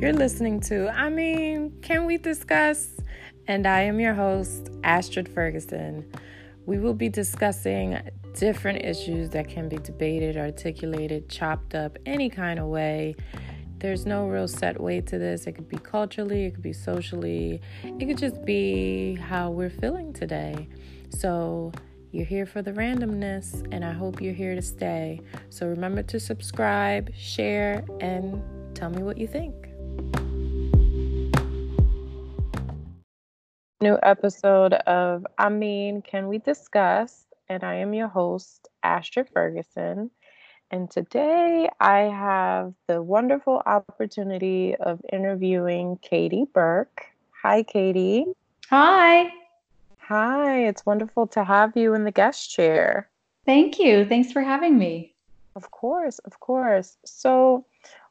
You're listening to, I mean, can we discuss? And I am your host, Astrid Ferguson. We will be discussing different issues that can be debated, articulated, chopped up any kind of way. There's no real set way to this. It could be culturally, it could be socially, it could just be how we're feeling today. So, you're here for the randomness, and I hope you're here to stay. So, remember to subscribe, share, and tell me what you think. New episode of I mean, can we discuss? And I am your host, Astrid Ferguson. And today I have the wonderful opportunity of interviewing Katie Burke. Hi, Katie. Hi. Hi, it's wonderful to have you in the guest chair. Thank you. Thanks for having me. Of course, of course. So,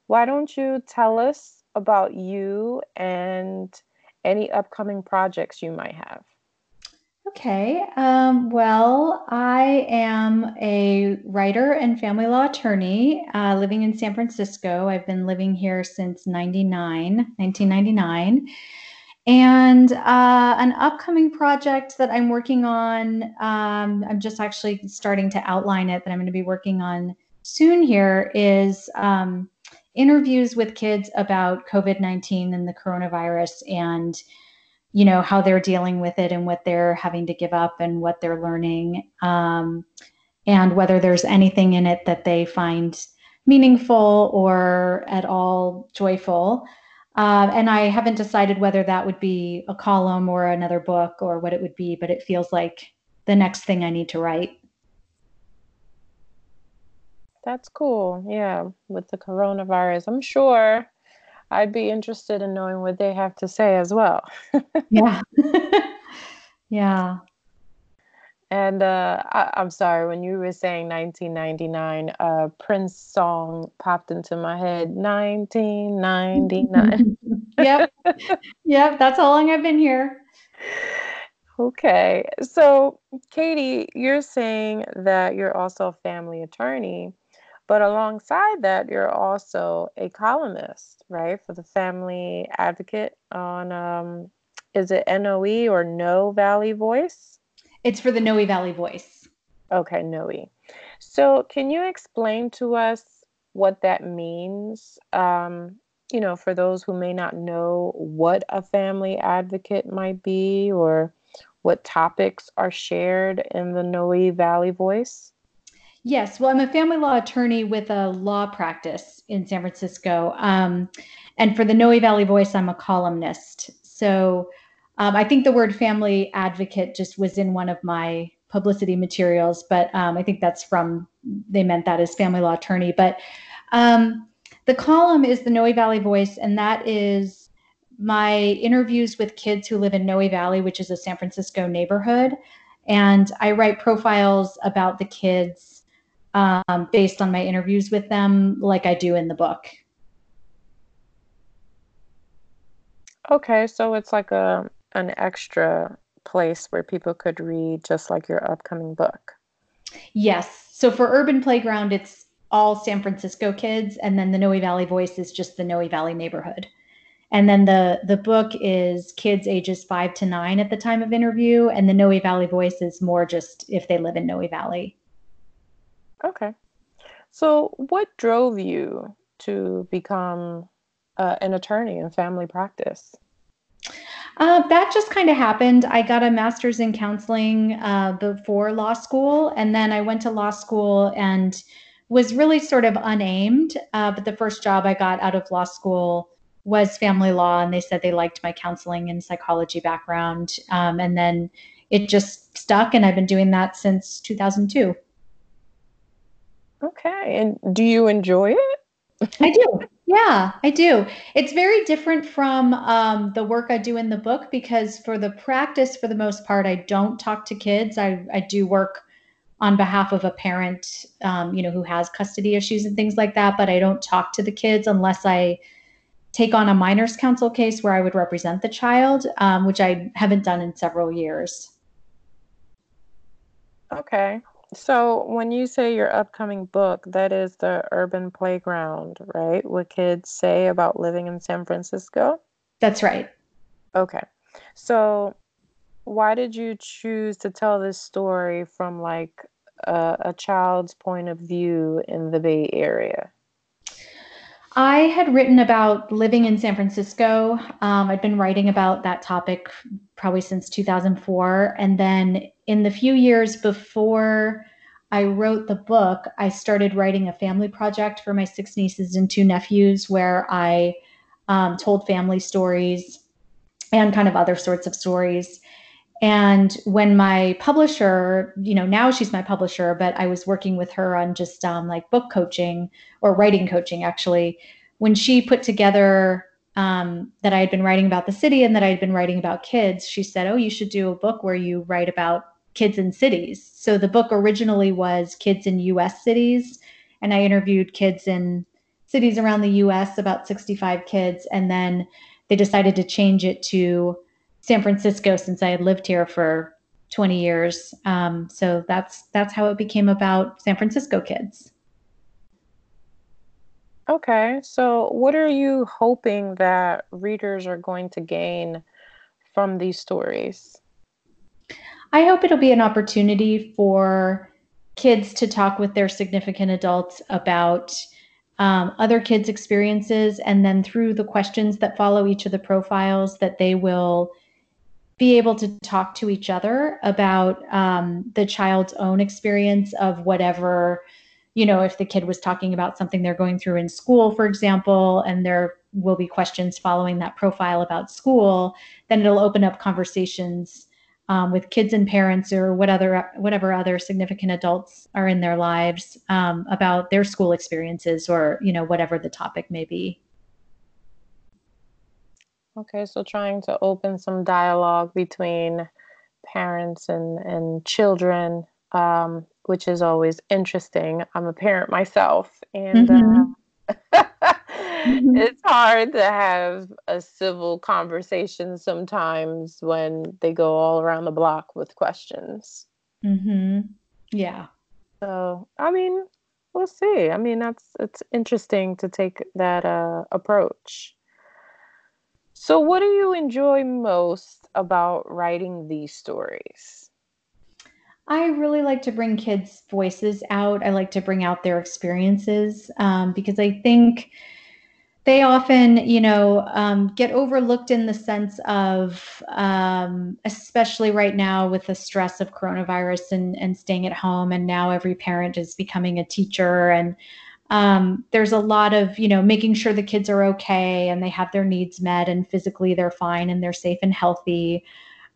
why don't you tell us about you and any upcoming projects you might have. Okay. Um, well, I am a writer and family law attorney uh, living in San Francisco. I've been living here since 99, 1999. And uh, an upcoming project that I'm working on, um, I'm just actually starting to outline it that I'm going to be working on soon here is um, interviews with kids about COVID 19 and the coronavirus and you know how they're dealing with it and what they're having to give up and what they're learning um, and whether there's anything in it that they find meaningful or at all joyful. Uh, and i haven't decided whether that would be a column or another book or what it would be but it feels like the next thing i need to write that's cool. Yeah, with the coronavirus. I'm sure I'd be interested in knowing what they have to say as well. yeah. yeah. And uh, I, am sorry, when you were saying 1999, a Prince song popped into my head 1999. yep. Yep. That's how long I've been here. Okay. So, Katie, you're saying that you're also a family attorney. But alongside that, you're also a columnist, right, for the Family Advocate on, um, is it NOE or No Valley Voice? It's for the Noe Valley Voice. Okay, Noe. So, can you explain to us what that means? Um, you know, for those who may not know what a family advocate might be or what topics are shared in the Noe Valley Voice? Yes, well, I'm a family law attorney with a law practice in San Francisco. Um, and for the Noe Valley Voice, I'm a columnist. So um, I think the word family advocate just was in one of my publicity materials, but um, I think that's from, they meant that as family law attorney. But um, the column is the Noe Valley Voice, and that is my interviews with kids who live in Noe Valley, which is a San Francisco neighborhood. And I write profiles about the kids um, based on my interviews with them, like I do in the book. Okay, so it's like a an extra place where people could read just like your upcoming book. Yes. So for Urban Playground, it's all San Francisco kids, and then the Noe Valley Voice is just the Noe Valley neighborhood. And then the the book is kids ages five to nine at the time of interview, and the Noe Valley Voice is more just if they live in Noe Valley. Okay. So, what drove you to become uh, an attorney in family practice? Uh, that just kind of happened. I got a master's in counseling uh, before law school, and then I went to law school and was really sort of unaimed. Uh, but the first job I got out of law school was family law, and they said they liked my counseling and psychology background. Um, and then it just stuck, and I've been doing that since 2002. Okay. And do you enjoy it? I do. Yeah, I do. It's very different from um, the work I do in the book because for the practice, for the most part, I don't talk to kids. I, I do work on behalf of a parent, um, you know, who has custody issues and things like that, but I don't talk to the kids unless I take on a minors counsel case where I would represent the child, um, which I haven't done in several years. Okay. So, when you say your upcoming book, that is the Urban Playground, right? What kids say about living in San Francisco? That's right. Okay. So, why did you choose to tell this story from like a, a child's point of view in the Bay Area? I had written about living in San Francisco. Um, I'd been writing about that topic probably since 2004. And then in the few years before I wrote the book, I started writing a family project for my six nieces and two nephews where I um, told family stories and kind of other sorts of stories. And when my publisher, you know, now she's my publisher, but I was working with her on just um, like book coaching or writing coaching actually. When she put together um, that I had been writing about the city and that I had been writing about kids, she said, Oh, you should do a book where you write about kids in cities. So the book originally was Kids in US Cities. And I interviewed kids in cities around the US, about 65 kids. And then they decided to change it to San Francisco since I had lived here for 20 years. Um, so that's that's how it became about San Francisco kids. Okay, so what are you hoping that readers are going to gain from these stories? I hope it'll be an opportunity for kids to talk with their significant adults about um, other kids' experiences, and then through the questions that follow each of the profiles, that they will be able to talk to each other about um, the child's own experience of whatever you know if the kid was talking about something they're going through in school for example and there will be questions following that profile about school then it'll open up conversations um, with kids and parents or what other whatever other significant adults are in their lives um, about their school experiences or you know whatever the topic may be Okay, so trying to open some dialogue between parents and, and children, um, which is always interesting. I'm a parent myself, and mm-hmm. uh, mm-hmm. it's hard to have a civil conversation sometimes when they go all around the block with questions. Mm-hmm. Yeah. So, I mean, we'll see. I mean, that's it's interesting to take that uh, approach. So, what do you enjoy most about writing these stories? I really like to bring kids' voices out. I like to bring out their experiences um, because I think they often, you know, um, get overlooked in the sense of, um, especially right now with the stress of coronavirus and, and staying at home, and now every parent is becoming a teacher and um, there's a lot of you know making sure the kids are okay and they have their needs met and physically they're fine and they're safe and healthy.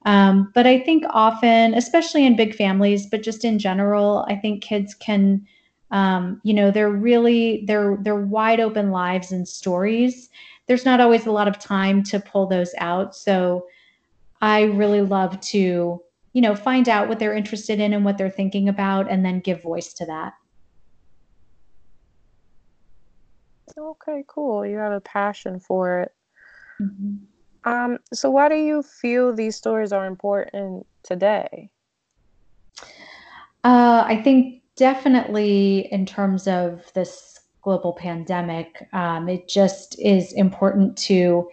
Um, but i think often especially in big families but just in general i think kids can um, you know they're really they're they're wide open lives and stories. There's not always a lot of time to pull those out. So i really love to you know find out what they're interested in and what they're thinking about and then give voice to that Okay, cool. You have a passion for it. Mm-hmm. Um, so why do you feel these stories are important today? Uh, I think definitely in terms of this global pandemic, um, it just is important to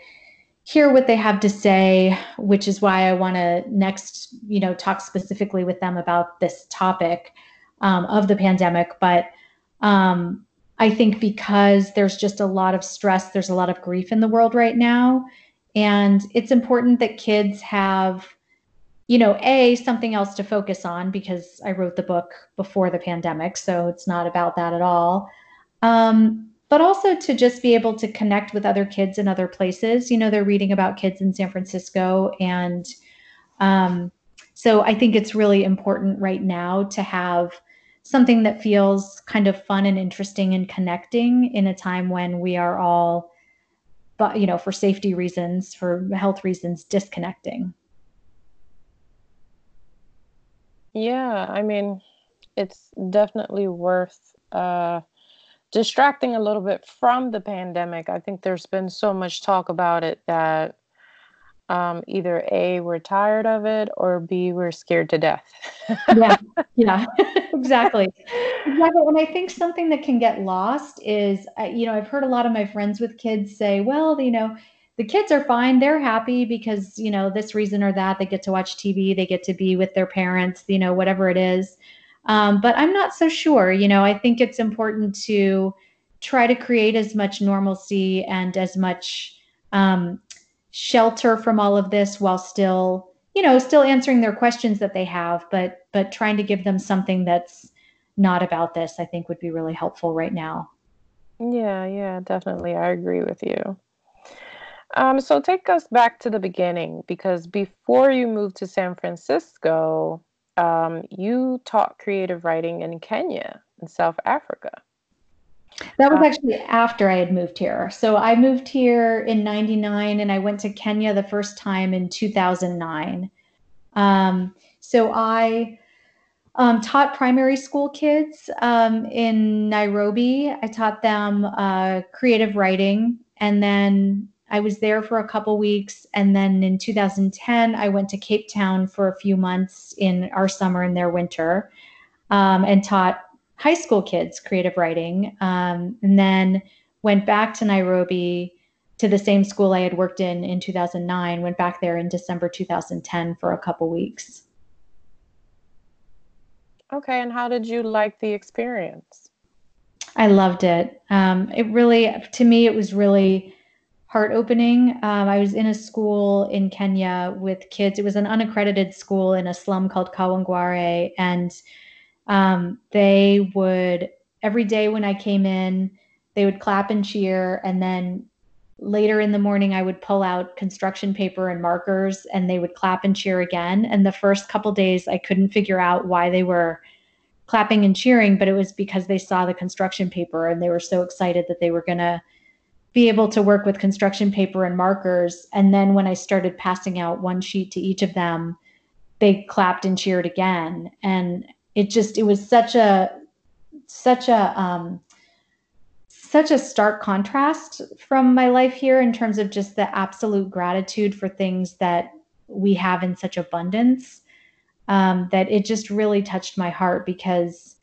hear what they have to say, which is why I want to next, you know, talk specifically with them about this topic um, of the pandemic. But um, I think because there's just a lot of stress, there's a lot of grief in the world right now. And it's important that kids have, you know, A, something else to focus on because I wrote the book before the pandemic. So it's not about that at all. Um, but also to just be able to connect with other kids in other places. You know, they're reading about kids in San Francisco. And um, so I think it's really important right now to have something that feels kind of fun and interesting and connecting in a time when we are all but you know for safety reasons for health reasons disconnecting. Yeah i mean it's definitely worth uh distracting a little bit from the pandemic. I think there's been so much talk about it that um, either A, we're tired of it, or B, we're scared to death. yeah, yeah, exactly. Exactly. And I think something that can get lost is, you know, I've heard a lot of my friends with kids say, well, you know, the kids are fine. They're happy because, you know, this reason or that, they get to watch TV, they get to be with their parents, you know, whatever it is. Um, but I'm not so sure. You know, I think it's important to try to create as much normalcy and as much um, shelter from all of this while still you know still answering their questions that they have but but trying to give them something that's not about this i think would be really helpful right now. Yeah yeah definitely. I agree with you. Um, so take us back to the beginning because before you moved to san francisco um, you taught creative writing in kenya in south africa that was actually after I had moved here. So I moved here in 99 and I went to Kenya the first time in 2009. Um, so I um, taught primary school kids um, in Nairobi. I taught them uh, creative writing. And then I was there for a couple weeks. And then in 2010, I went to Cape Town for a few months in our summer and their winter um, and taught high school kids creative writing, um, and then went back to Nairobi to the same school I had worked in in 2009. Went back there in December 2010 for a couple weeks. Okay, and how did you like the experience? I loved it. Um, it really, to me, it was really heart opening. Um, I was in a school in Kenya with kids. It was an unaccredited school in a slum called Kawangware, and um, they would every day when I came in, they would clap and cheer, and then later in the morning I would pull out construction paper and markers, and they would clap and cheer again. And the first couple days, I couldn't figure out why they were clapping and cheering, but it was because they saw the construction paper and they were so excited that they were going to be able to work with construction paper and markers. And then when I started passing out one sheet to each of them, they clapped and cheered again. And it just it was such a such a um, such a stark contrast from my life here in terms of just the absolute gratitude for things that we have in such abundance um, that it just really touched my heart because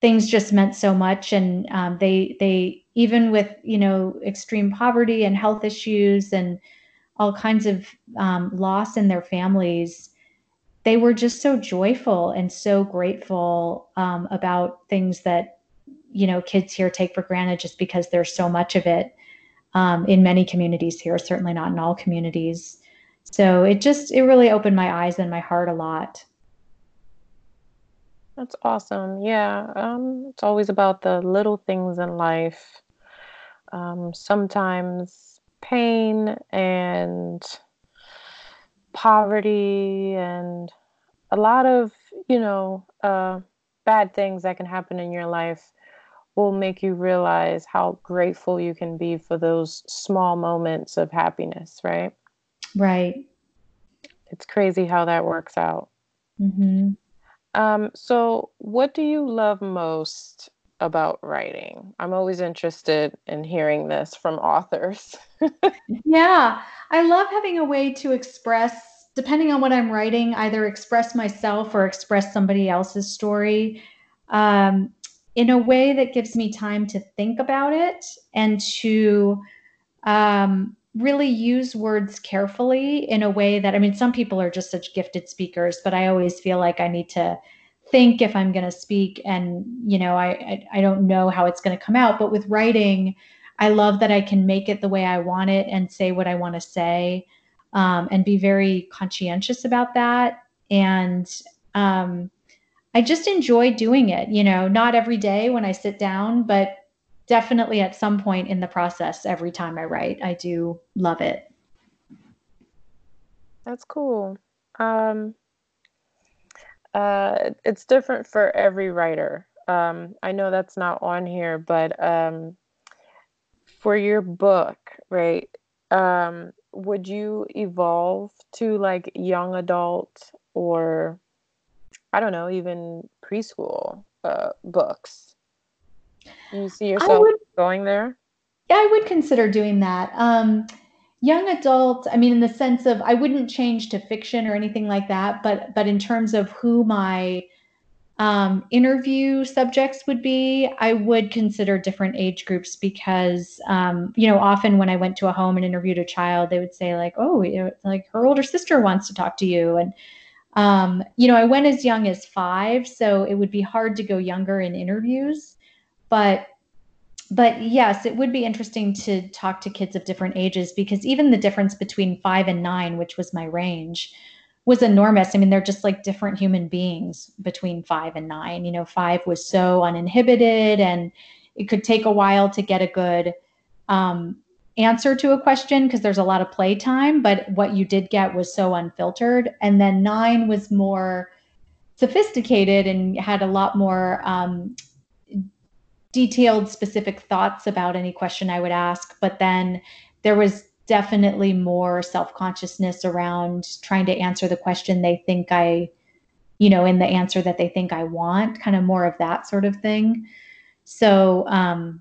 things just meant so much. And um, they they even with you know extreme poverty and health issues and all kinds of um, loss in their families they were just so joyful and so grateful um, about things that you know kids here take for granted just because there's so much of it um, in many communities here certainly not in all communities. So it just it really opened my eyes and my heart a lot. That's awesome. Yeah um, it's always about the little things in life. Um, sometimes pain and poverty and a lot of you know uh, bad things that can happen in your life will make you realize how grateful you can be for those small moments of happiness right? Right. It's crazy how that works out. Mm-hmm. um, so what do you love most about writing. I'm always interested in hearing this from authors. Yeah I love having a way to express, depending on what I'm writing, either express myself or express somebody else's story um, in a way that gives me time to think about it and to um, really use words carefully in a way that, I mean, some people are just such gifted speakers, but I always feel like I need to think if I'm going to speak and, you know, I, I, I don't know how it's going to come out. But with writing, I love that I can make it the way I want it and say what I want to say um, and be very conscientious about that. And um, I just enjoy doing it, you know, not every day when I sit down, but definitely at some point in the process every time I write. I do love it. That's cool. Um, uh, it's different for every writer. Um, I know that's not on here, but um, for your book, right? Um, would you evolve to like young adult or I don't know, even preschool uh, books? Do you see yourself would, going there? Yeah, I would consider doing that. Um, young adult i mean in the sense of i wouldn't change to fiction or anything like that but but in terms of who my um, interview subjects would be i would consider different age groups because um, you know often when i went to a home and interviewed a child they would say like oh like her older sister wants to talk to you. And um, you know i went as young as five so it would be hard to go younger in interviews but but yes, it would be interesting to talk to kids of different ages because even the difference between five and nine, which was my range, was enormous. I mean, they're just like different human beings between five and nine. You know, five was so uninhibited and it could take a while to get a good um, answer to a question because there's a lot of play time, but what you did get was so unfiltered. And then nine was more sophisticated and had a lot more um, detailed specific thoughts about any question I would ask, but then there was definitely more self-consciousness around trying to answer the question they think I you know in the answer that they think I want, kind of more of that sort of thing. So um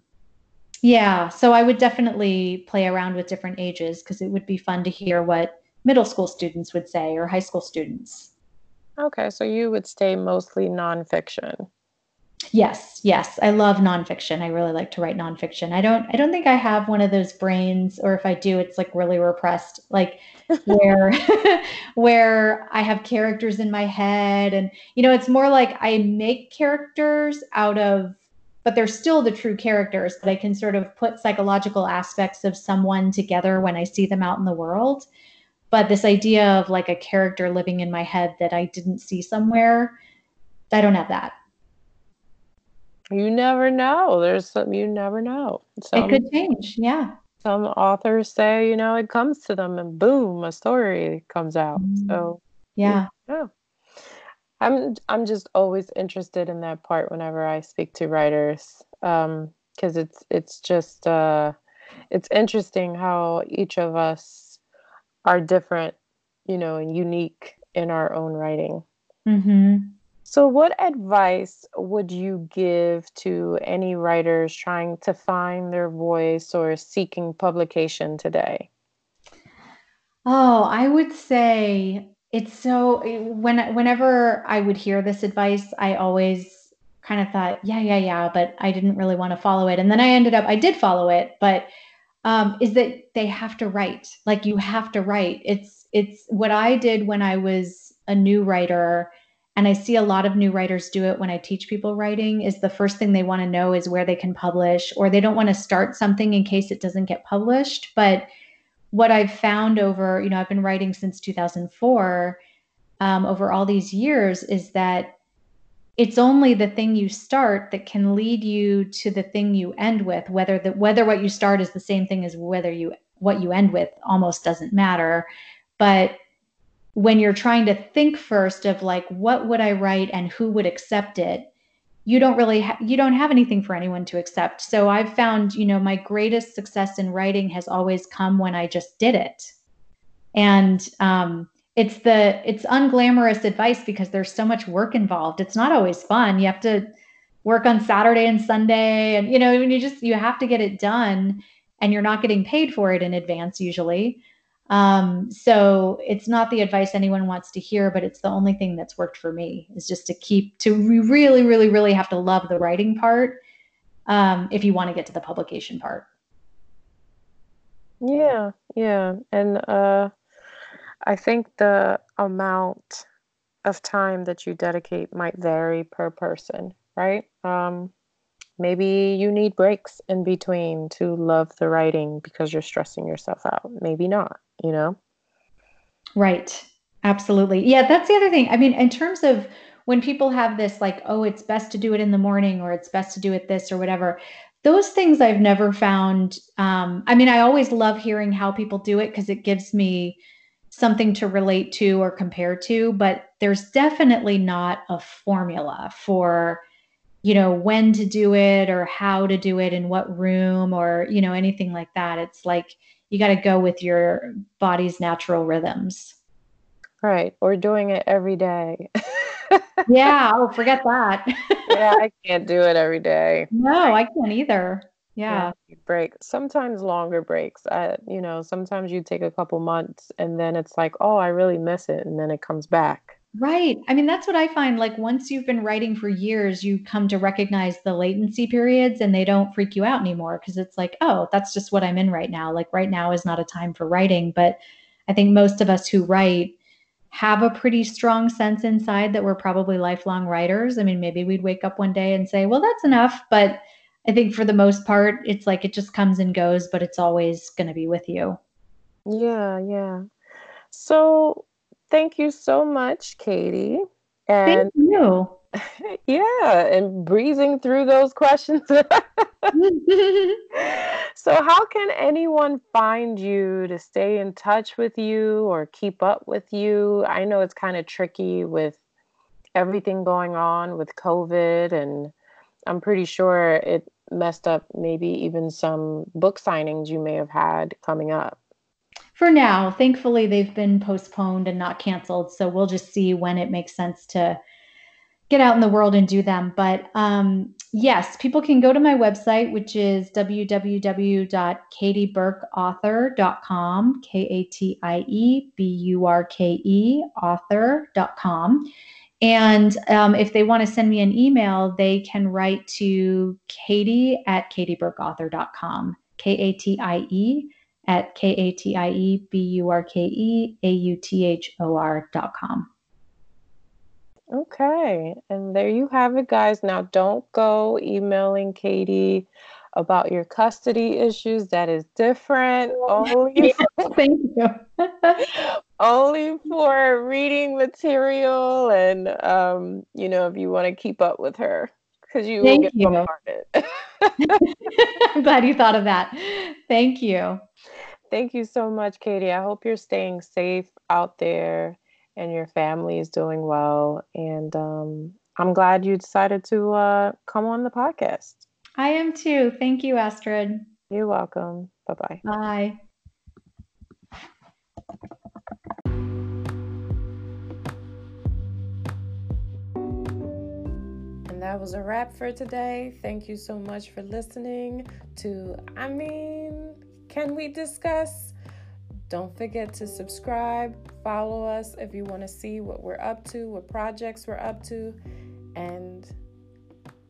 yeah, so I would definitely play around with different ages because it would be fun to hear what middle school students would say or high school students. Okay, so you would stay mostly nonfiction. Yes, yes. I love nonfiction. I really like to write nonfiction. I don't I don't think I have one of those brains, or if I do, it's like really repressed, like where where I have characters in my head. And you know, it's more like I make characters out of but they're still the true characters, but I can sort of put psychological aspects of someone together when I see them out in the world. But this idea of like a character living in my head that I didn't see somewhere, I don't have that. You never know. There's some you never know. Some, it could change. Yeah. Some authors say, you know, it comes to them and boom, a story comes out. Mm-hmm. So yeah. Yeah. I'm I'm just always interested in that part whenever I speak to writers. Um, because it's it's just uh it's interesting how each of us are different, you know, and unique in our own writing. Mm-hmm. So, what advice would you give to any writers trying to find their voice or seeking publication today? Oh, I would say it's so when whenever I would hear this advice, I always kind of thought, yeah, yeah, yeah, but I didn't really want to follow it. And then I ended up I did follow it, but um, is that they have to write. Like you have to write. It's it's what I did when I was a new writer and I see a lot of new writers do it when I teach people writing is the first thing they want to know is where they can publish or they don't want to start something in case it doesn't get published. But what I've found over, you know, I've been writing since 2004 um, over all these years is that it's only the thing you start that can lead you to the thing you end with whether the whether what you start is the same thing as whether you what you end with almost doesn't matter but when you're trying to think first of like what would i write and who would accept it you don't really ha- you don't have anything for anyone to accept. So i've found you know my greatest success in writing has always come when i just did it. And um, it's the it's unglamorous advice because there's so much work involved. It's not always fun. You have to work on saturday and sunday and you know you just you have to get it done and you're not getting paid for it in advance usually um, so it's not the advice anyone wants to hear, but it's the only thing that's worked for me is just to keep to really, really, really have to love the writing part um, if you want to get to the publication part. Yeah, yeah, and uh, I think the amount of time that you dedicate might vary per person, right? Um, maybe you need breaks in between to love the writing because you're stressing yourself out. Maybe not you know? Right. Absolutely. Yeah, that's the other thing. I mean, in terms of when people have this like, oh, it's best to do it in the morning or it's best to do it this or whatever, those things I've never found. Um, I mean, I always love hearing how people do it because it gives me something to relate to or compare to, but there's definitely not a formula for you know when to do it or how to do it in what room or you know anything like that it's like you got to go with your body's natural rhythms. Right. Or doing it every day. yeah. Oh, forget that. yeah, I can't do it every day. No, I can't either. Yeah. Break. Sometimes longer breaks. I, you know, sometimes you take a couple months and then it's like, oh, I really miss it. And then it comes back. Right. I mean, that's what I find. Like, once you've been writing for years, you come to recognize the latency periods and they don't freak you out anymore because it's like, oh, that's just what I'm in right now. Like, right now is not a time for writing. But I think most of us who write have a pretty strong sense inside that we're probably lifelong writers. I mean, maybe we'd wake up one day and say, well, that's enough. But I think for the most part, it's like it just comes and goes, but it's always going to be with you. Yeah, yeah. So, thank you so much, Katie. And thank you. Yeah, and breezing through those questions. so, how can anyone find you to stay in touch with you or keep up with you? I know it's kind of tricky with everything going on with COVID, and I'm pretty sure it messed up maybe even some book signings you may have had coming up for now, thankfully, they've been postponed and not canceled. So we'll just see when it makes sense to get out in the world and do them. But um, yes, people can go to my website, which is www.katieburkeauthor.com, K A T I E B U R K E, author.com. And um, if they want to send me an email, they can write to katie at katieburkeauthor.com, K A T I E at K A T I E B U R K E A U T H O R dot com. Okay. And there you have it, guys. Now, don't go emailing Katie about your custody issues. That is different. Only Thank you. only for reading material and, um, you know, if you want to keep up with her because you Thank will get you. bombarded. I'm glad you thought of that. Thank you. Thank you so much, Katie. I hope you're staying safe out there and your family is doing well. And um, I'm glad you decided to uh, come on the podcast. I am too. Thank you, Astrid. You're welcome. Bye-bye. Bye. And that was a wrap for today. Thank you so much for listening to I mean, can we discuss? Don't forget to subscribe, follow us if you want to see what we're up to, what projects we're up to, and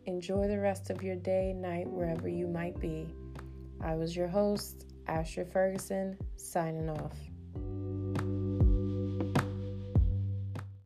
enjoy the rest of your day, night, wherever you might be. I was your host, Astrid Ferguson, signing off.